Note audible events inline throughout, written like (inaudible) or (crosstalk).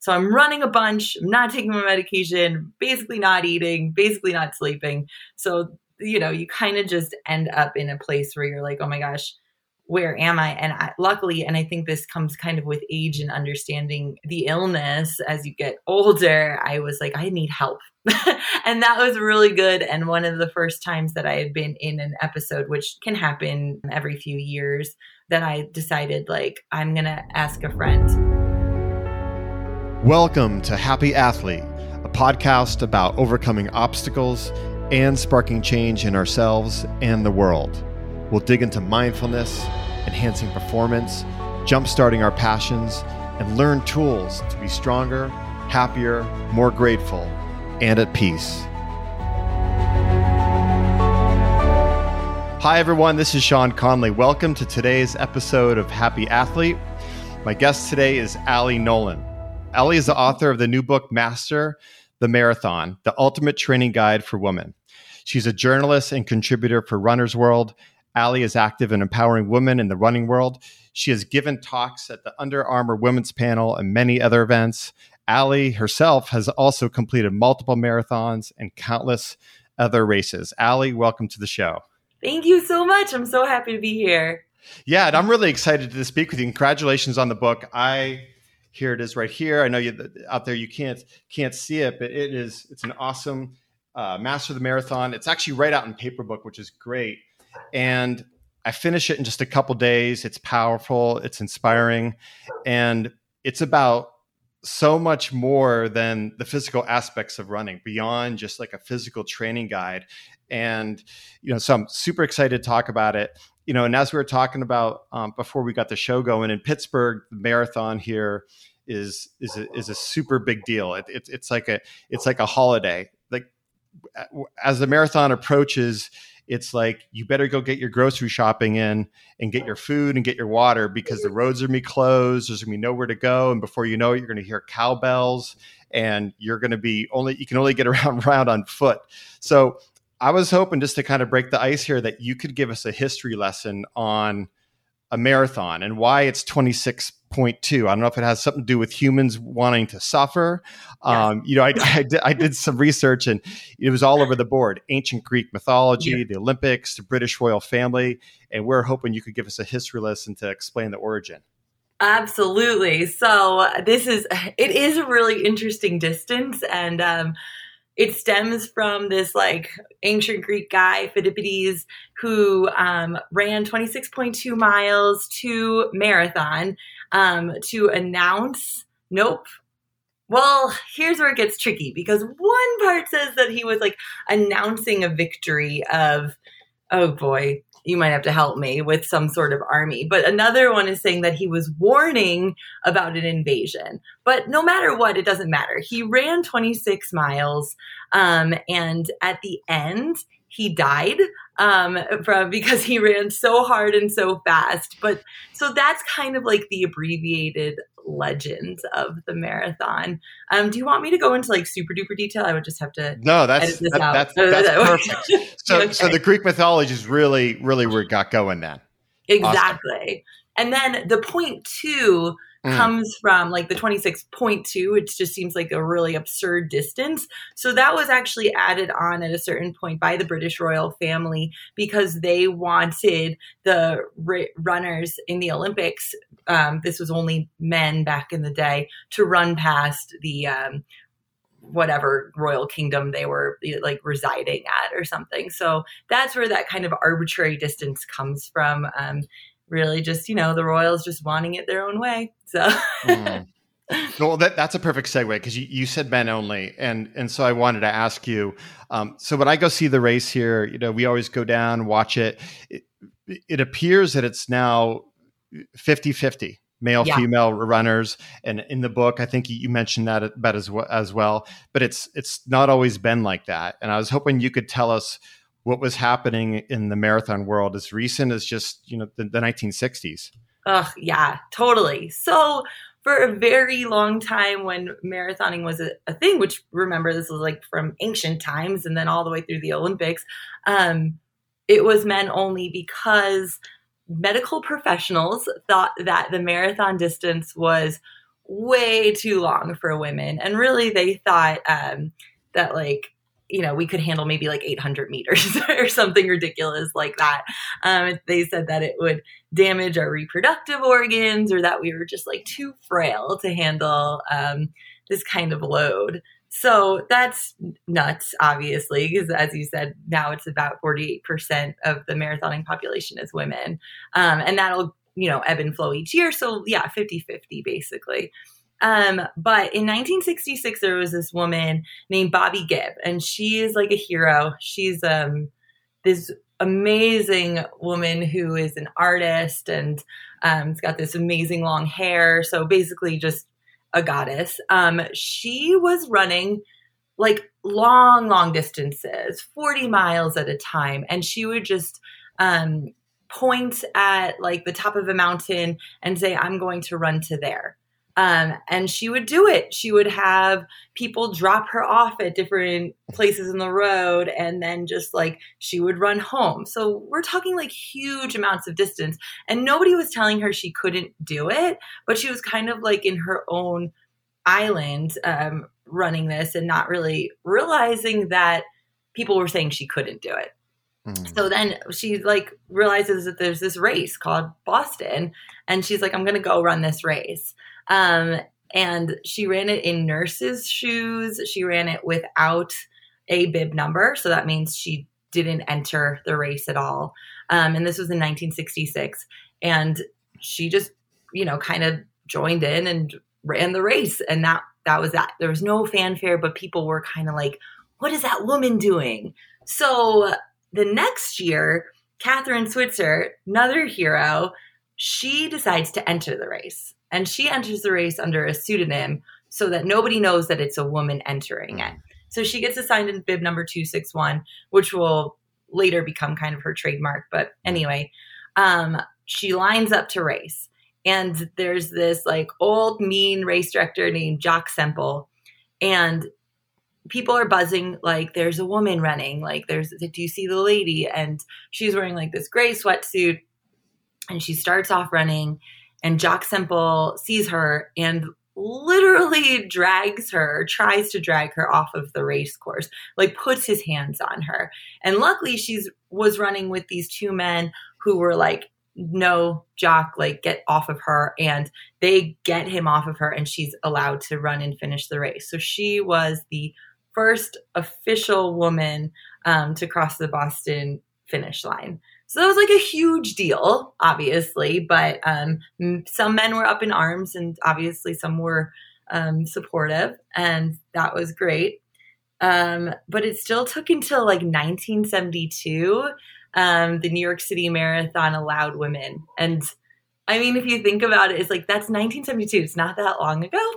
So I'm running a bunch, I'm not taking my medication, basically not eating, basically not sleeping. So, you know, you kind of just end up in a place where you're like, oh my gosh, where am I? And I, luckily, and I think this comes kind of with age and understanding the illness as you get older, I was like, I need help. (laughs) and that was really good. And one of the first times that I had been in an episode, which can happen every few years, that I decided, like, I'm going to ask a friend. Welcome to Happy Athlete, a podcast about overcoming obstacles and sparking change in ourselves and the world. We'll dig into mindfulness, enhancing performance, jumpstarting our passions, and learn tools to be stronger, happier, more grateful, and at peace. Hi, everyone. This is Sean Conley. Welcome to today's episode of Happy Athlete. My guest today is Ali Nolan. Ali is the author of the new book, Master the Marathon, the ultimate training guide for women. She's a journalist and contributor for Runner's World Ali is active in empowering women in the running world. She has given talks at the Under Armour Women's Panel and many other events. Ali herself has also completed multiple marathons and countless other races. Ali, welcome to the show. Thank you so much. I'm so happy to be here. Yeah, and I'm really excited to speak with you. Congratulations on the book. I here it is right here. I know you out there you can't can't see it, but it is it's an awesome uh, Master of the Marathon. It's actually right out in paper book, which is great and I finish it in just a couple days. It's powerful, it's inspiring, and it's about so much more than the physical aspects of running beyond just like a physical training guide and you know so i'm super excited to talk about it you know and as we were talking about um, before we got the show going in pittsburgh the marathon here is is a, is a super big deal it, it, it's like a it's like a holiday like as the marathon approaches it's like you better go get your grocery shopping in and get your food and get your water because the roads are gonna be closed. There's gonna be nowhere to go, and before you know it, you're gonna hear cowbells, and you're gonna be only you can only get (laughs) around around on foot. So I was hoping just to kind of break the ice here that you could give us a history lesson on a marathon and why it's 26.2. I don't know if it has something to do with humans wanting to suffer. Yeah. Um, you know, I, I, did, I, did, some research and it was all over the board ancient Greek mythology, yeah. the Olympics, the British royal family. And we're hoping you could give us a history lesson to explain the origin. Absolutely. So this is, it is a really interesting distance. And, um, it stems from this like ancient Greek guy, Phidippides, who um, ran 26.2 miles to marathon um, to announce, nope. Well, here's where it gets tricky because one part says that he was like announcing a victory of, oh boy, you might have to help me with some sort of army. But another one is saying that he was warning about an invasion. But no matter what, it doesn't matter. He ran 26 miles, um, and at the end, he died um, from (laughs) because he ran so hard and so fast. But so that's kind of like the abbreviated legend of the marathon. Um, do you want me to go into like super duper detail? I would just have to. No, that's that, that's, that's (laughs) perfect. So, okay. so the Greek mythology is really, really where it got going then. Exactly. Awesome. And then the point two mm. comes from like the 26.2 which just seems like a really absurd distance so that was actually added on at a certain point by the british royal family because they wanted the r- runners in the olympics um, this was only men back in the day to run past the um, whatever royal kingdom they were like residing at or something. So that's where that kind of arbitrary distance comes from. Um, really just you know the royals just wanting it their own way so mm. (laughs) well that, that's a perfect segue because you, you said men only and and so i wanted to ask you um, so when i go see the race here you know we always go down watch it it, it appears that it's now 50-50 male yeah. female runners and in the book i think you mentioned that about as well, as well but it's it's not always been like that and i was hoping you could tell us what was happening in the marathon world as recent as just you know the, the 1960s oh yeah totally so for a very long time when marathoning was a, a, thing which remember this was like from ancient times and then all the way through the olympics um, it was men only because medical professionals thought that the marathon distance was way too long for women. And really, they thought um, that, like, you know, we could handle maybe like 800 meters (laughs) or something ridiculous like that. Um, they said that it would damage our reproductive organs or that we were just like too frail to handle um, this kind of load. So that's nuts, obviously, because as you said, now it's about 48% of the marathoning population is women. Um, and that'll, you know, ebb and flow each year. So yeah, 50 50 basically. Um, but in 1966, there was this woman named Bobbi Gibb, and she is like a hero. She's um, this amazing woman who is an artist and um, has got this amazing long hair. So basically, just a goddess. Um, she was running like long, long distances, 40 miles at a time. And she would just um, point at like the top of a mountain and say, I'm going to run to there. Um, and she would do it. She would have people drop her off at different places in the road, and then just like she would run home. So we're talking like huge amounts of distance, and nobody was telling her she couldn't do it, but she was kind of like in her own island um, running this and not really realizing that people were saying she couldn't do it. Mm. So then she like realizes that there's this race called Boston, and she's like, I'm going to go run this race. Um, and she ran it in nurse's shoes. She ran it without a bib number. So that means she didn't enter the race at all. Um, and this was in 1966. And she just, you know, kind of joined in and ran the race. And that, that was that. There was no fanfare, but people were kind of like, what is that woman doing? So the next year, Kathrine Switzer, another hero, she decides to enter the race and she enters the race under a pseudonym so that nobody knows that it's a woman entering it. So she gets assigned in bib number 261, which will later become kind of her trademark. But anyway, um, she lines up to race. And there's this like old mean race director named Jock Semple. And people are buzzing like there's a woman running. Like there's do you see the lady? And she's wearing like this gray sweatsuit. And she starts off running and Jock Semple sees her and literally drags her, tries to drag her off of the race course, like puts his hands on her. And luckily she's was running with these two men who were like, no, Jock, like get off of her. And they get him off of her and she's allowed to run and finish the race. So she was the first official woman um, to cross the Boston finish line. So that was like a huge deal, obviously, but um, some men were up in arms and obviously some were um, supportive, and that was great. Um, but it still took until like 1972 um, the New York City Marathon allowed women. And I mean, if you think about it, it's like that's 1972. It's not that long ago.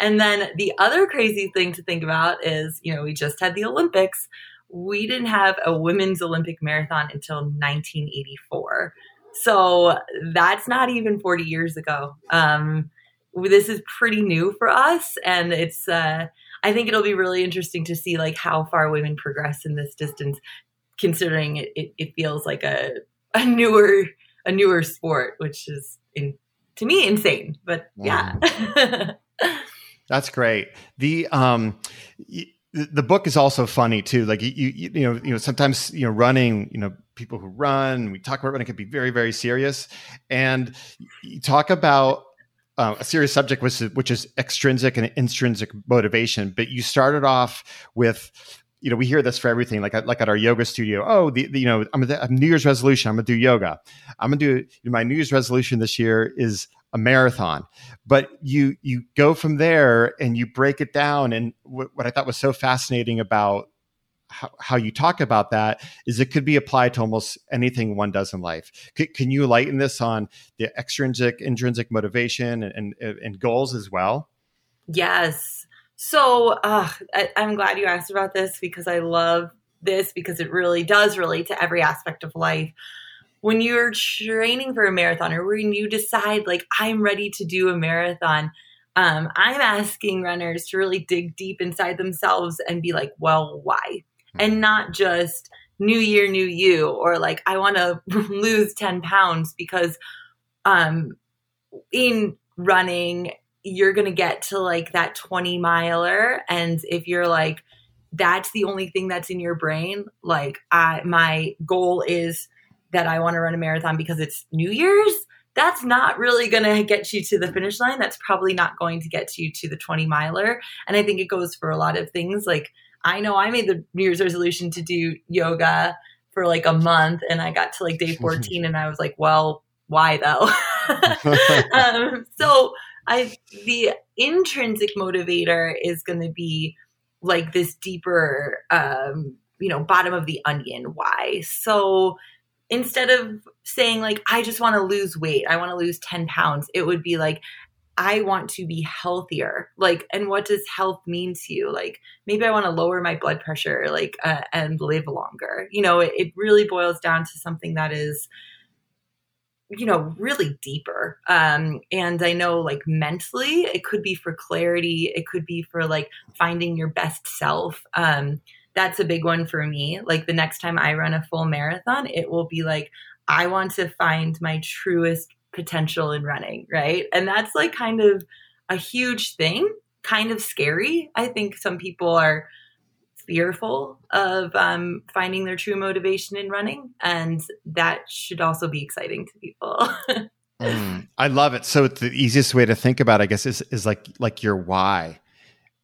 And then the other crazy thing to think about is, you know, we just had the Olympics we didn't have a women's Olympic marathon until 1984. So that's not even 40 years ago. Um, this is pretty new for us, and it's. Uh, I think it'll be really interesting to see like how far women progress in this distance, considering it, it, it feels like a a newer a newer sport, which is in to me insane. But wow. yeah. That's great. The um the book is also funny too. Like you, you, you know, you know, sometimes you know, running, you know, people who run, we talk about running can be very, very serious, and you talk about uh, a serious subject, which is, which is extrinsic and intrinsic motivation. But you started off with you know, we hear this for everything, like like at our yoga studio. Oh, the, the you know, I'm a New Year's resolution. I'm gonna do yoga. I'm gonna do my New Year's resolution this year is a marathon. But you you go from there and you break it down. And w- what I thought was so fascinating about how, how, you talk about that is it could be applied to almost anything one does in life. C- can you lighten this on the extrinsic, intrinsic motivation and, and, and goals as well? Yes. So uh, I, I'm glad you asked about this because I love this because it really does relate to every aspect of life when you're training for a marathon or when you decide like i'm ready to do a marathon um, i'm asking runners to really dig deep inside themselves and be like well why? And not just new year new you or like i want to (laughs) lose 10 pounds because um in running you're to get to like that 20 miler and if you're like that's the only thing that's in your brain like i my goal is that i want to run a marathon because it's new year's that's not really going to get you to the finish line. That's probably not going to get you to the 20 miler. And i think it goes for a lot of things. Like i know i made the new year's resolution to do yoga for like a month and i got to like day (laughs) 14 and i was like well why though? (laughs) (laughs) Um, so I the intrinsic motivator is going to be like this deeper, um, you know, bottom of the onion why. So instead of saying like I just want to lose weight, I want to lose ten pounds, it would be like I want to be healthier. Like, and what does health mean to you? Like, maybe I want to lower my blood pressure, like, uh, and live longer. You know, it, it really boils down to something that is you know really deeper um and i know like mentally it could be for clarity it could be for like finding your best self um that's a big one for me like the next time i run a full marathon it will be like i want to find my truest potential in running right and that's like kind of a huge thing kind of scary i think some people are fearful of um, finding their true motivation in running, and that should also be exciting to people. (laughs) mm, I love it. So the easiest way to think about, it, I guess, is is like like your why.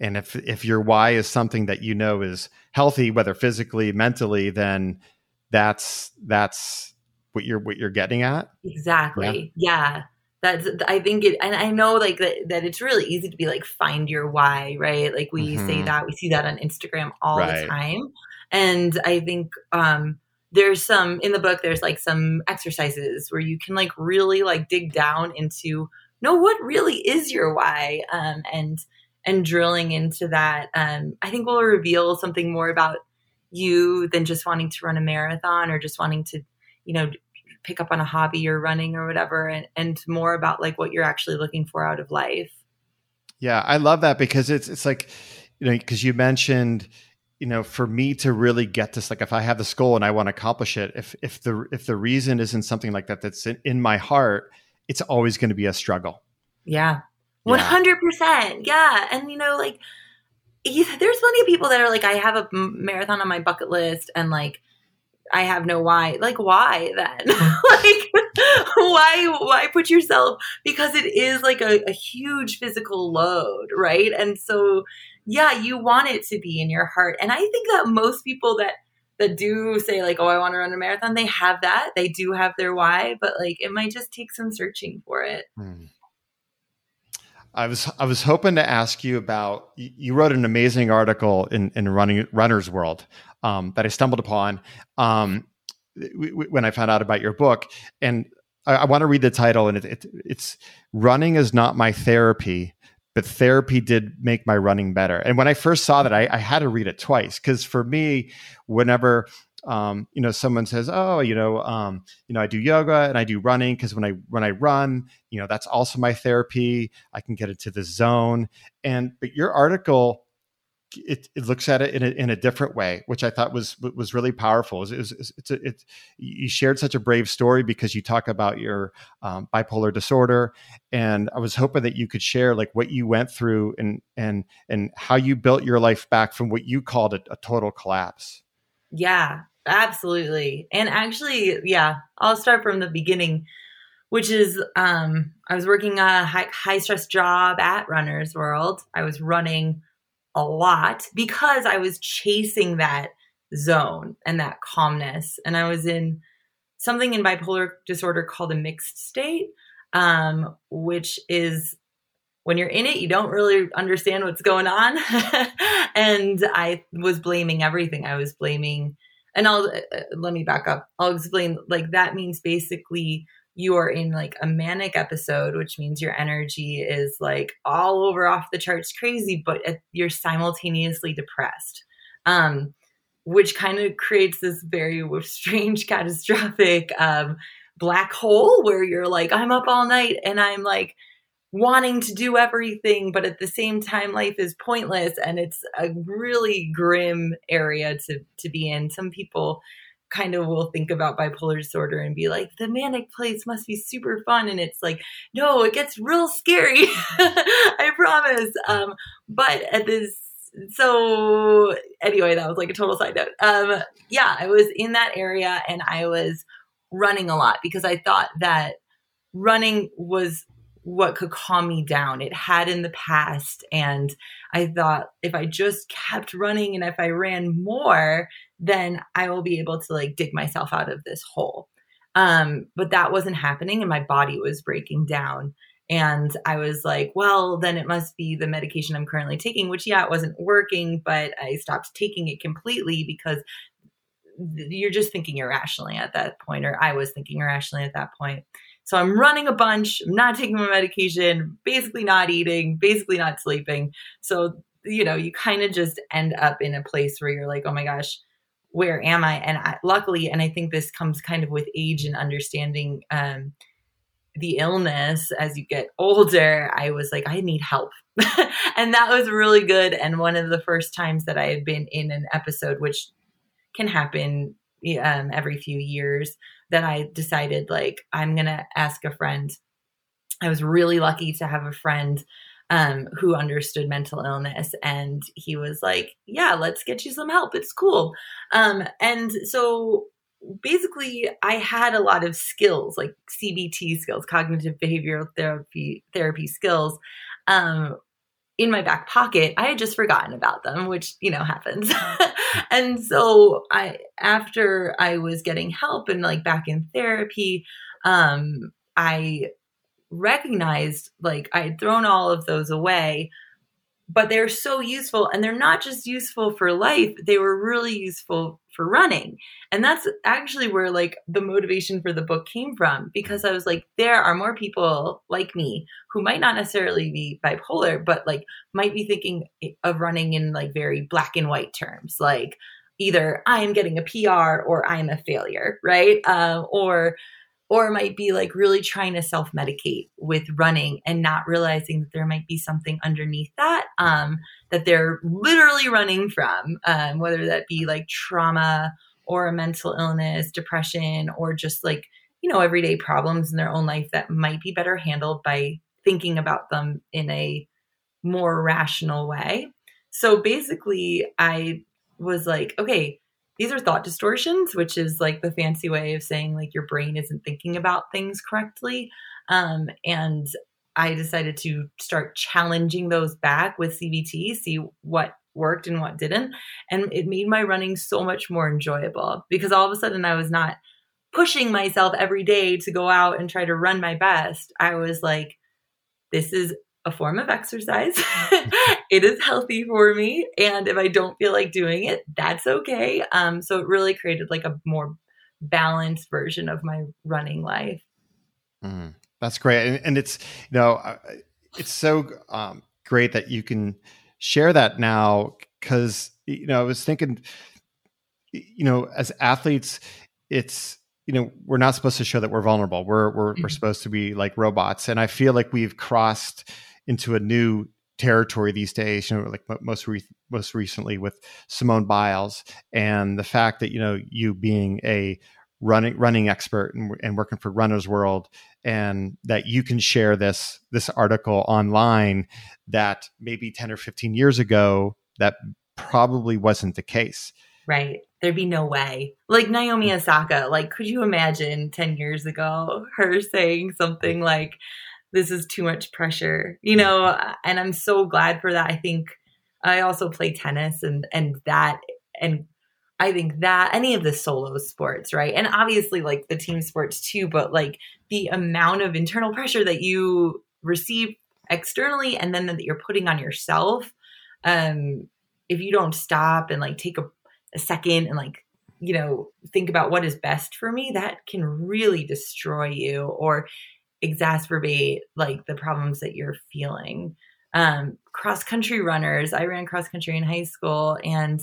And if if your why is something that you know is healthy, whether physically, mentally, then that's that's what you're what you're getting at. Exactly. yeah. yeah that's i think it and i know like that, that it's really easy to be like find your why right like we mm-hmm. say that we see that on instagram all right. the time and i think um there's some in the book there's like some exercises where you can like really like dig down into know what really is your why um and and drilling into that um i think will reveal something more about you than just wanting to run a marathon or just wanting to you know pick up on a hobby or running or whatever and, and more about like what you're actually looking for out of life. Yeah i love that because it's it's like you know because you mentioned you know for me to really get this like if i have this goal and i want to accomplish it if if the if the reason isn't something like that that's in, in my heart it's always going to be a struggle. Yeah 100% yeah. yeah and you know like there's plenty of people that are like i have a marathon on my bucket list and like I have no why. Like why then? (laughs) like why why put yourself because it is like a, a huge physical load, right? And so yeah, you want it to be in your heart. And I think that most people that that do say like, oh, I want to run a marathon, they have that. They do have their why, but like it might just take some searching for it. Hmm. I was I was hoping to ask you about you wrote an amazing article in in running runners world um, that I stumbled upon um, w- w- when I found out about your book, and I, I want to read the title. And it, it, it's "Running is not my therapy." But therapy did make my running better. And when I first saw that, I, I had to read it twice because for me, whenever um, you know, someone says, "Oh, you know, um, you know, I do yoga and I do running because when I when I run, you know, that's also my therapy. I can get into the zone." And but your article it, it looks at it in a, in a different way, which I thought was was really powerful. It's, it's, it's, it's you shared such a brave story because you talk about your um, bipolar disorder, and I was hoping that you could share like what you went through and and and how you built your life back from what you called a, a total collapse. Yeah, absolutely. And actually, yeah, I'll start from the beginning which is um, I was working a high, high stress job at Runner's World. I was running a lot because I was chasing that zone and that calmness. And I was in something in bipolar disorder called a mixed state, um, which is when you're in it, you don't really understand what's going on. (laughs) and I was blaming everything. I was blaming, and I'll uh, uh let me back up. I'll explain like that means basically you are in like a manic episode, which means your energy is like all over off the charts crazy, but you're simultaneously depressed. Um, which kind of creates this very (laughs) strange, catastrophic um, black hole where you're like, I'm up all night and I'm like wanting to do everything, but at the same time, life is pointless and it's a really grim area to to be in. Some people kind of will think about bipolar disorder and be like, the manic place must be super fun. And it's like, no, it gets real scary. (laughs) I promise. Um, but at this, so anyway, that was like a total side note. Um, yeah, I was in that area and I was running a lot because I thought that running was what could calm me down. It had in the past. And I thought if I just kept running and if I ran more, then I will be able to like dig myself out of this hole. Um, but that wasn't happening and my body was breaking down. And I was like, well, then it must be the medication I'm currently taking, which, yeah, it wasn't working, but I stopped taking it completely because you're just thinking irrationally at that point, or I was thinking irrationally at that point. So I'm running a bunch, I'm not taking my medication, basically not eating, basically not sleeping. So, you know, you kind of just end up in a place where you're like, oh my gosh, where am I? And I, luckily, and I think this comes kind of with age and understanding um, the illness as you get older, I was like, I need help. (laughs) and that was really good. And one of the first times that I had been in an episode, which can happen um, every few years, that I decided, like, I'm to ask a friend. I was really lucky to have a friend um, who understood mental illness. And he was like, Yeah, let's get you some help. It's cool. Um, and so basically I had a lot of skills like CBT skills, cognitive behavioral therapy therapy skills um, in my back pocket. I had just forgotten about them, which you know happens. (laughs) and so I after I was getting help and like back in therapy, um, I recognized like I had thrown all of those away but they're so useful and they're not just useful for life they were really useful for running. And that's actually where like the motivation for the book came from because i was like there are more people like me who might not necessarily be bipolar but like might be thinking of running in like very black and white terms like either i am getting a pr or i'm a failure right? Uh, or or might be like really trying to self medicate with running and not realizing that there might be something underneath that um, that they're literally running from, um, whether that be like trauma or a mental illness, depression, or just like, you know, everyday problems in their own life that might be better handled by thinking about them in a more rational way. So basically, I was like, okay, these are thought distortions, which is like the fancy way of saying like your brain isn't thinking about things correctly. Um, and I decided to start challenging those back with CBT, see what worked and what didn't. And it made my running so much more enjoyable because all of a sudden I was not pushing myself every day to go out and try to run my best. I was like, this is a form of exercise. (laughs) (laughs) it is healthy for me. And if I don't feel like doing it, that's okay. Um, so it really created like a more balanced version of my running life. Mm, that's great. And, and, it's, you know, it's so um, great that you can share that now because, you know, I was thinking, you know, as athletes, it's, you know, we're not supposed to show that we're vulnerable. We're, we're, mm-hmm. we're supposed to be like robots. And I feel like we've crossed, into a new territory these days. You know, like most re- most recently with Simone Biles, and the fact that you know you being a running running expert and, and working for Runner's World, and that you can share this this article online that maybe ten or fifteen years ago that probably wasn't the case. Right. There'd be no way. Like Naomi mm. Osaka, like could you imagine 10 years ago her saying something mm. like this is too much pressure, you know, and I'm so glad for that. I think I also play tennis and and that and I think that any of the solo sports, right? And obviously like the team sports too, but like the amount of internal pressure that you receive externally and then that you're putting on yourself um if you don't stop and like take a, a second and like you know think about what is best for me that can really destroy you or exacerbate like the problems that you're feeling. Um, cross country runners, I ran cross country in high school, and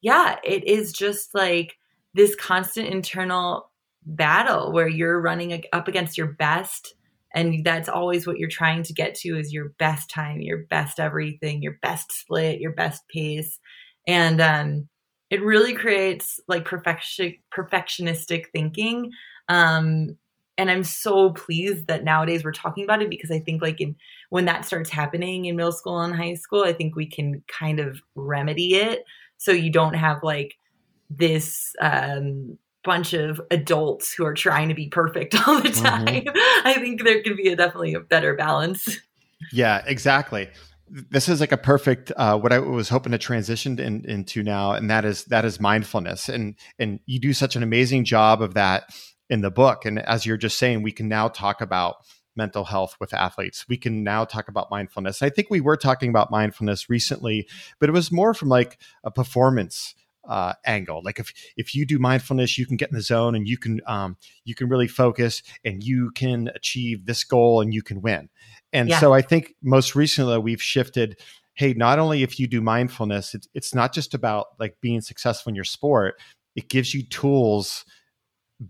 yeah, it is just like this constant internal battle where you're running up against your best and that's always what you're trying to get to is your best time your best everything your best split your best pace and um it really creates like perfection perfectionistic thinking um and i'm so pleased that nowadays we're talking about it because i think like in when that starts happening in middle school and high school i think we can kind of remedy it. So you don't have like this um bunch of adults who are trying to be perfect (laughs) all the mm-hmm. time. Mm-hmm. i think there can be a definitely a better balance. Yeah exactly. This is like a perfect uh, what I was hoping to transition in, into now, and that is that is mindfulness, and and you do such an amazing job of that in the book. And as you're just saying, we can now talk about mental health with athletes. We can now talk about mindfulness. I think we were talking about mindfulness recently, but it was more from like a performance uh, angle. Like if if you do mindfulness, you can get in the zone and you can um, you can really focus and you can achieve this goal and you can win. And yeah. so I think most recently we've shifted. Hey, not only if you do mindfulness, it's it's not just about like being successful in your sport. It gives you tools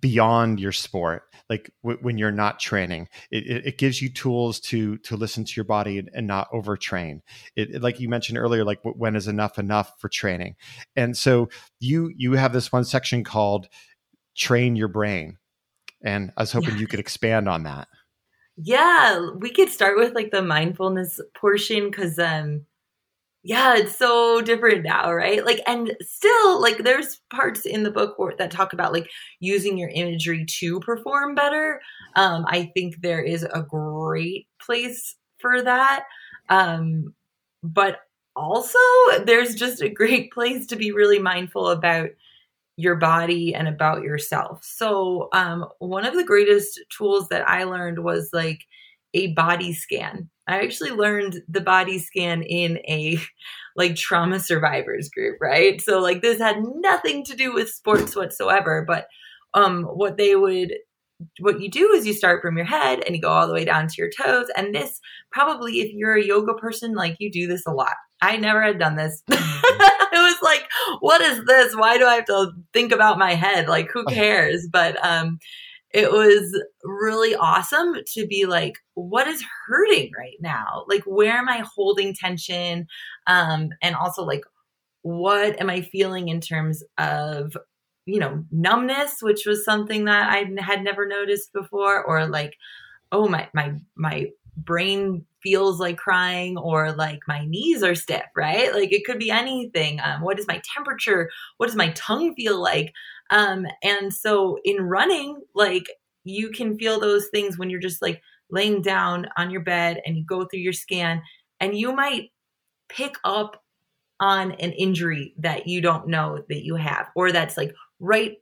beyond your sport like w- when you're not training. It, it, it, gives you tools to to listen to your body and, and not overtrain. It, it, like you mentioned earlier like when is enough enough for training? And so you you have this one section called train your brain and i was hoping yeah. you could expand on that. Yeah we could start with like the mindfulness portion because um yeah, it's so different now, right? Like, and still, like, there's parts in the book that talk about like using your imagery to perform better. Um, I think there is a great place for that. Um, but also, there's just a great (laughs) place to be really mindful about your body and about yourself. So, um, one of the greatest tools that I learned was like a body scan. I actually learned the body scan in a like trauma survivors group, right? So like this had nothing to do with sports whatsoever, but um what they would what you do is you start from your head and you go all the way down to your toes and this probably if you're a yoga person like you do this a lot. I never had done this. (laughs) it was like what is this? Why do I have to think about my head? Like who (laughs) cares? But um it was really awesome to be like what is hurting right now? Like where am i holding tension? Um and also like what am i feeling in terms of you know numbness which was something that i had never noticed before or like oh my my my brain feels like crying or like my knees are stiff right? Like it could be anything. Um, what is my temperature what does my tongue feel like? Um, and so in running, like you can feel those things when you're just like laying down on your bed and you go through your scan and you might pick up on an injury that you don't know that you have or that's like right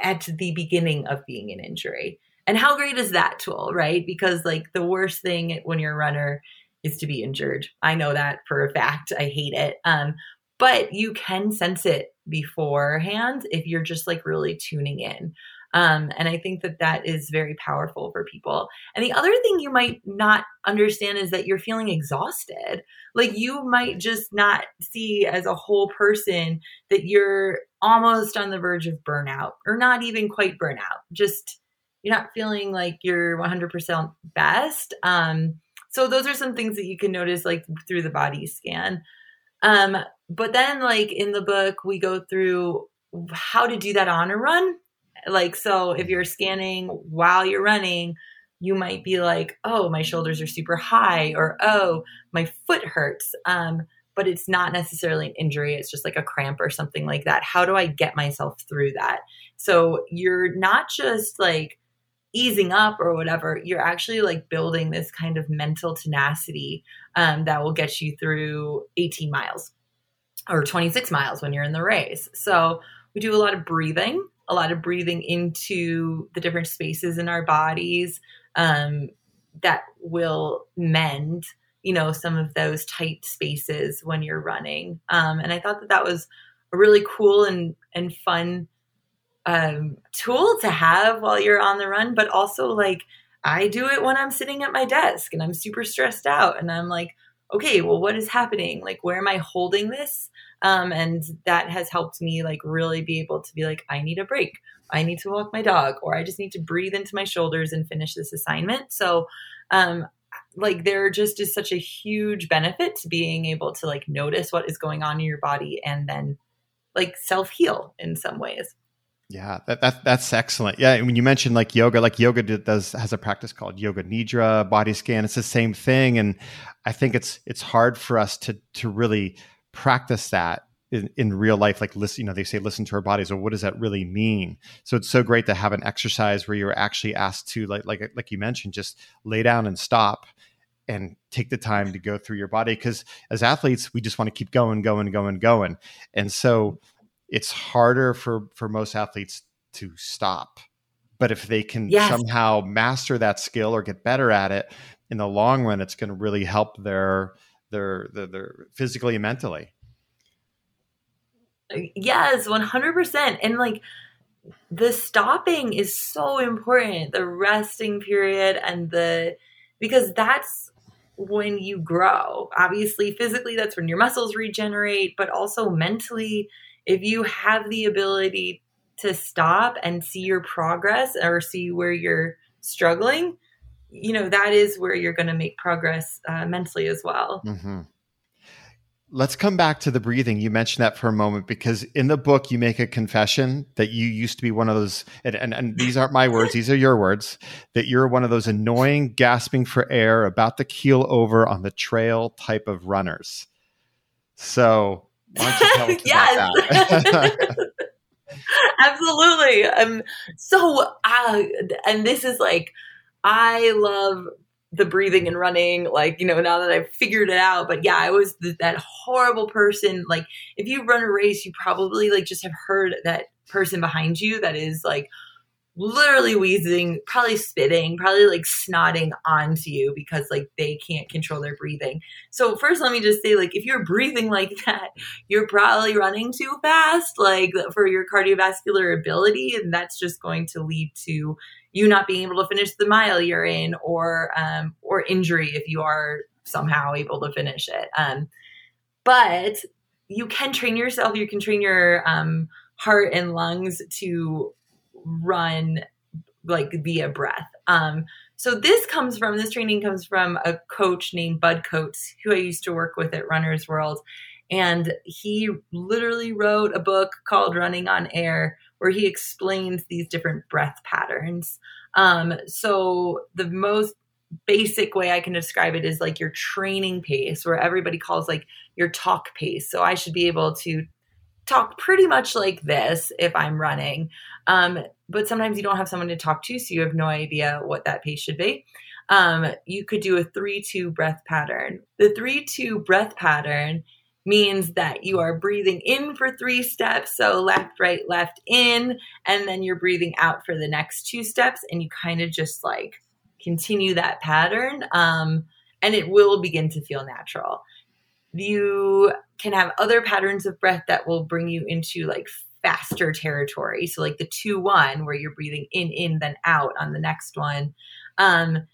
at the beginning of being an injury. And how great is that tool, right? Because like the worst thing when you're a runner is to be injured. I know that for a fact. I hate it. Um, but you can sense it beforehand if you're just like really tuning in. Um, and I think that that is very powerful for people. And the other thing you might not understand is that you're feeling exhausted. Like you might just not see as a whole person that you're almost on the verge of burnout or not even quite burnout. Just you're not feeling like you're 100% best. Um, so those are some things that you can notice like through the body scan. Um, but then like in the book we go through how to do that on a run like so if you're scanning while you're running you might be like oh my shoulders are super high or oh my foot hurts um, but it's not necessarily an injury it's just like a cramp or something like that how do i get myself through that so you're not just like easing up or whatever you're actually like building this kind of mental tenacity um, that will get you through 18 miles or 26 miles when you're in the race. So we do a lot of breathing, a lot of breathing into the different spaces in our bodies um, that will mend, you know, some of those tight spaces when you're running. Um, and I thought that that was a really cool and and fun um, tool to have while you're on the run, but also like I do it when I'm sitting at my desk and I'm super stressed out and I'm like, okay, well, what is happening? Like, where am I holding this? Um, and that has helped me like really be able to be like, I need a break. I need to walk my dog, or I just need to breathe into my shoulders and finish this assignment. So, um, like there just is such a huge benefit to being able to like notice what is going on in your body and then like self heal in some ways. Yeah, that, that that's excellent. Yeah, when you mentioned like yoga, like yoga does has a practice called yoga nidra body scan. It's the same thing, and I think it's it's hard for us to to really practice that in, in real life. Like listen, you know, they say listen to our bodies. Or what does that really mean? So it's so great to have an exercise where you're actually asked to like like like you mentioned, just lay down and stop and take the time to go through your body because as athletes we just want to keep going going going going and so it's harder for for most athletes to stop but if they can yes. somehow master that skill or get better at it in the long run it's going to really help their their their, their physically and mentally uh, yes 100% and like the stopping is so important the resting period and the because that's when you grow obviously physically that's when your muscles regenerate but also mentally if you have the ability to stop and see your progress or see where you're struggling, you know, that is where you're going to make progress uh, mentally as well. Mm-hmm. Let's come back to the breathing. You mentioned that for a moment because in the book you make a confession that you used to be one of those, and, and, and these aren't my words, these are your words, that you're one of those annoying, gasping for air, about to keel over on the trail type of runners. So (laughs) yes. (laughs) (laughs) Absolutely. Um, so, uh, and this is like, I love the breathing and running, like, you know, now that I've figured it out. But yeah, I was th- that horrible person. Like, if you run a race, you probably like just have heard that person behind you that is like, literally wheezing, probably spitting, probably like snotting onto you because like they can't control their breathing. So first let me just say like if you're breathing like (laughs) that, you're probably running too fast like for your cardiovascular ability and that's just going to lead to you not being able to finish the mile you're in or um or injury if you are somehow able to finish it. Um but you can train yourself, you can train your um heart and lungs to run like via breath. Um, so this comes from this training comes from a coach named Bud Coates, who I used to work with at Runner's World. And he literally wrote a book called Running on Air, where he explains these different breath patterns. Um, so the most basic way I can describe it is like your training pace, where everybody calls like your talk pace. So I should be able to talk pretty much like this if I'm running. Um, but sometimes you don't have someone to talk to, so you have no idea what that pace should be. Um, you could do a 3 2 breath pattern. The 3 2 breath pattern means that you are breathing in for three steps. So left, right, left, in. And then you're breathing out for the next two steps. And you kind of just like continue that pattern. Um, and it will begin to feel natural. You can have other patterns of breath that will bring you into like faster territory. So like the two one where you're breathing in, in, then out on the next one. Um,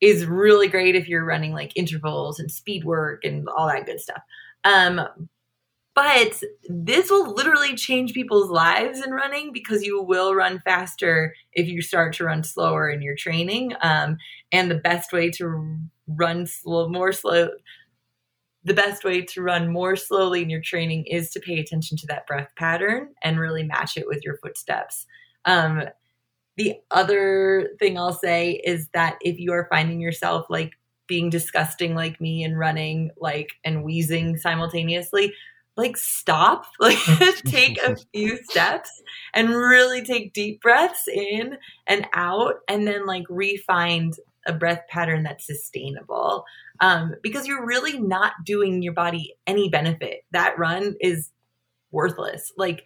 is really great if you're running like intervals and speed work and all that good stuff. Um, but this will literally change people's lives in running because you will run faster if you start to run slower in your training. Um, and the best way to run slow, more slow, the best way to run more slowly in your training is to pay attention to that breath pattern and really match it with your footsteps. Um, the other thing I'll say is that if you are finding yourself like being disgusting like me and running like and wheezing simultaneously, like stop, (laughs) like (laughs) take a few steps and really take deep breaths in and out and then like refine a breath pattern that's sustainable um, because you're really not doing your body any benefit. That run is worthless. Like,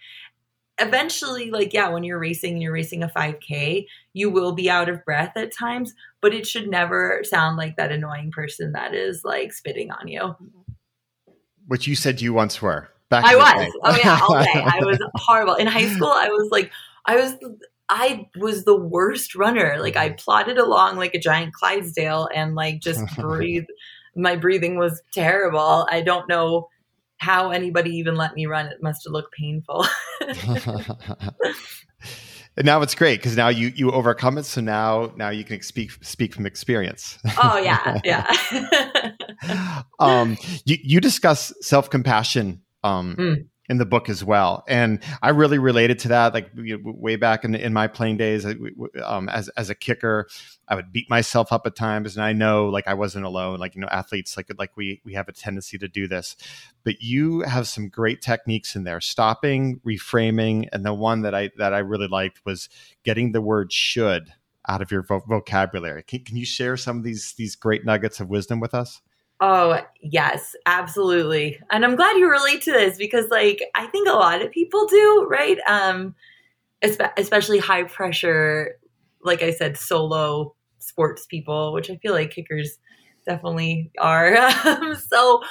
eventually, like, yeah, when you're racing, you're racing a 5K, you will be out of breath at times, but it should never sound like that annoying person that is like spitting on you. Which you said you once were. Back I was. Oh, yeah, all day. I (laughs) was horrible. In high school, I was like, I was I was the worst runner. Like I plodded along like a giant Clydesdale and like just (laughs) breathe. My breathing was terrible. I don't know how anybody even let me run. It must have looked painful. and (laughs) (laughs) now it's great because now you you overcome it. So now now you can speak speak from experience. oh yeah, yeah. um, you you discuss self compassion um, mm. In the book as well. And I really related to that, like way back in, in my playing days um, as, as a kicker, I would beat myself up at times. And I know like I wasn't alone, like, you know, athletes, like, like we, we have a tendency to do this, but you have some great techniques in there, stopping, reframing. And the one that I, that I really liked was getting the word should out of your vo- vocabulary. Can, can you share some of these, these great nuggets of wisdom with us? Oh, yes, absolutely. And I'm glad you relate to this because like I think a lot of people do, right? Um especially high pressure like I said solo sports people, which I feel like kickers definitely are. (laughs) Um, so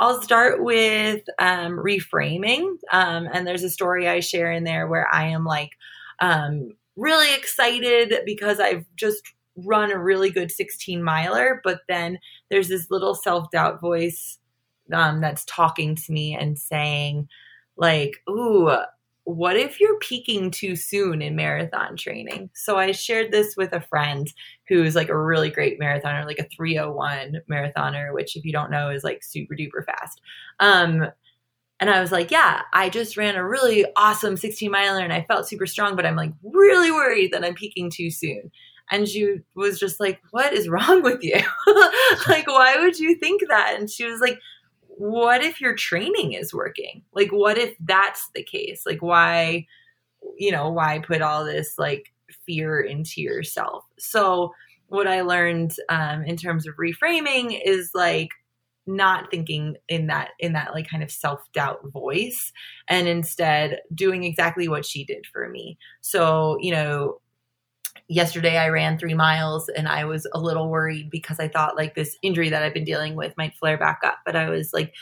I'll start with um, reframing. Um, and there's a story I share in there where I am like um, really excited because I've just run a really good 16 miler, but then there's this little self doubt voice um, that's talking to me and saying, like, ooh, what if you're peaking too soon in marathon training? So I shared this with a friend who's like a really great marathoner, like a 301 marathoner, which if you don't know is like super duper fast. Um, and I was like, yeah, I just ran a really awesome 16 miler and I felt super strong, but I'm like really worried that I'm peaking too soon. And she was just like, What is wrong with you? (laughs) like, why would you think that? And she was like, What if your training is working? Like, what if that's the case? Like, why, you know, why put all this like fear into yourself? So, what I learned um, in terms of reframing is like, not thinking in that in that like kind of self-doubt voice and instead doing exactly what she did for me so you know yesterday I ran three miles and I was a little worried because I thought like this injury that I've been dealing with might flare back up. But I was like,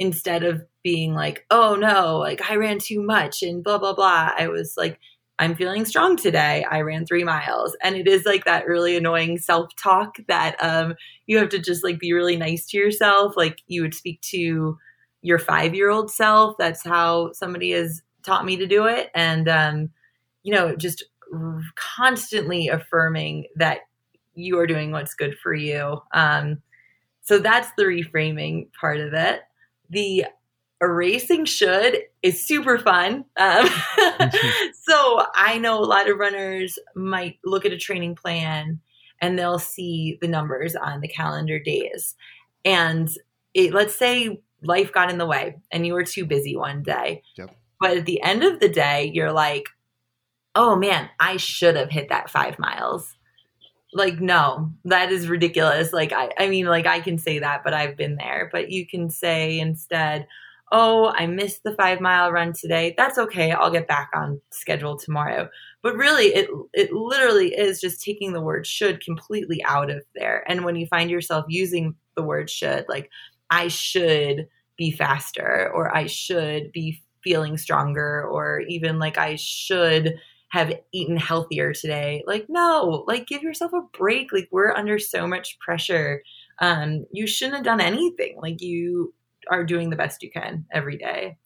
instead of being like, oh no, like I ran too much and blah, blah, blah, I was like, I'm feeling strong today. I ran three miles. And it is like that really annoying self talk that um, you have to just like be really nice to yourself. Like you would speak to your five year old self. That's how somebody has taught me to do it. And, um, you know, just constantly affirming that you are doing what's good for you. Um, so that's the reframing part of it. The erasing should is super fun. Um, (laughs) so I know a lot of runners might look at a training plan and they'll see the numbers on the calendar days. And it, let's say life got in the way and you were too busy one day. Yep. But at the end of the day, you're like, oh man, I should have hit that five miles. Like, no, that is ridiculous. Like, I, I mean, like, I can say that, but I've been there. But you can say instead, oh, I missed the five mile run today. That's okay. I'll get back on schedule tomorrow. But really, it it literally is just taking the word should completely out of there. And when you find yourself using the word should, like I should be faster, or I should be feeling stronger, or even like I should have eaten healthier today. Like, no, like give yourself a break. Like we're under so much pressure. Um, you shouldn't have done anything. Like you are doing the best you can every day.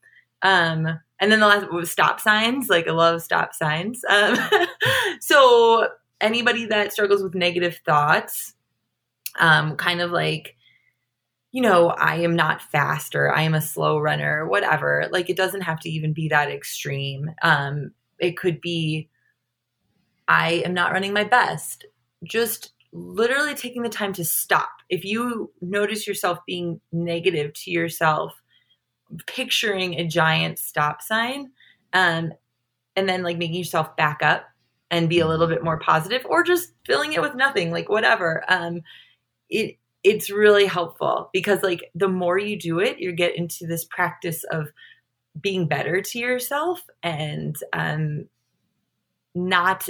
Um, and then the last was stop signs. Like I love stop signs. Um, (laughs) so anybody that struggles with negative thoughts, um, kind of like, you know, I am not faster. I am a slow runner, whatever. Like it doesn't have to even be that extreme. Um, it could be I am not running my best. Just literally taking the time to stop. If you notice yourself being negative to yourself, picturing a giant stop sign, um, and then like making yourself back up and be a little bit more positive, or just filling it with nothing, like whatever. Um, it it's really helpful because like the more you do it, you get into this practice of being better to yourself and um, not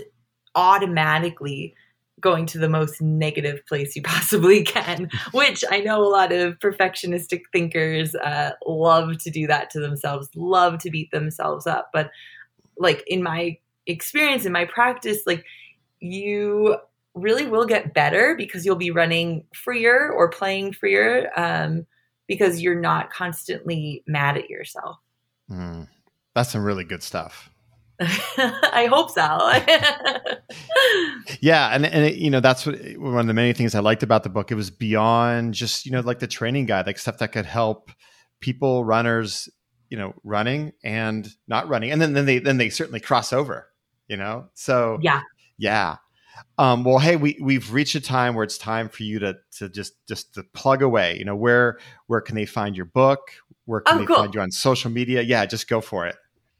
automatically going to the most negative place you (laughs) possibly can, which I know a lot of perfectionistic thinkers uh, love to do that to themselves, love to beat themselves up. But like in my experience, in my practice, like you really will get better because you'll be running freer or playing freer um, because you're not constantly mad at yourself. Mm, that's some really good stuff. (laughs) I hope so. (laughs) yeah, and and it, you know that's what one of the many things I liked about the book. It was beyond just you know like the training guide, like stuff that could help people, runners, you know, running and not running, and then then they then they certainly cross over. You know, so yeah, yeah. Um, well, hey, we we've reached a time where it's time for you to to just just to plug away. You know, where where can they find your book? Where can Oh, they cool. find you on social media? Yeah, just go for it.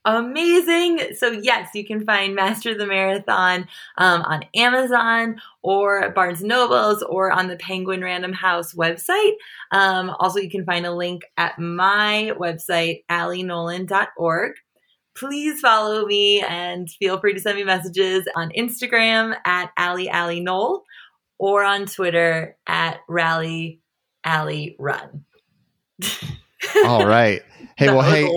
Amazing. So, yes, you can find Master of the Marathon um, on Amazon or Barnes Nobles or on the Penguin Random House website. Um, also, you can find a link at my website, allienolan.org. Please follow me and feel free to send me messages on Instagram at Allie Allie Knoll or on Twitter at Rally Allie Run. (laughs) All right. (laughs) Hey, That well, hey.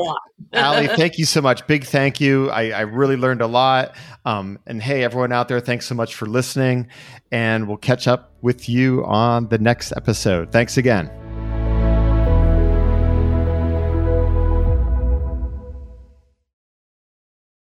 Allie, (laughs) thank you so much. Big thank you. I, I really learned a lot. Um, and hey, everyone out there, thanks so much for listening. And we'll catch up with you on the next episode. Thanks again.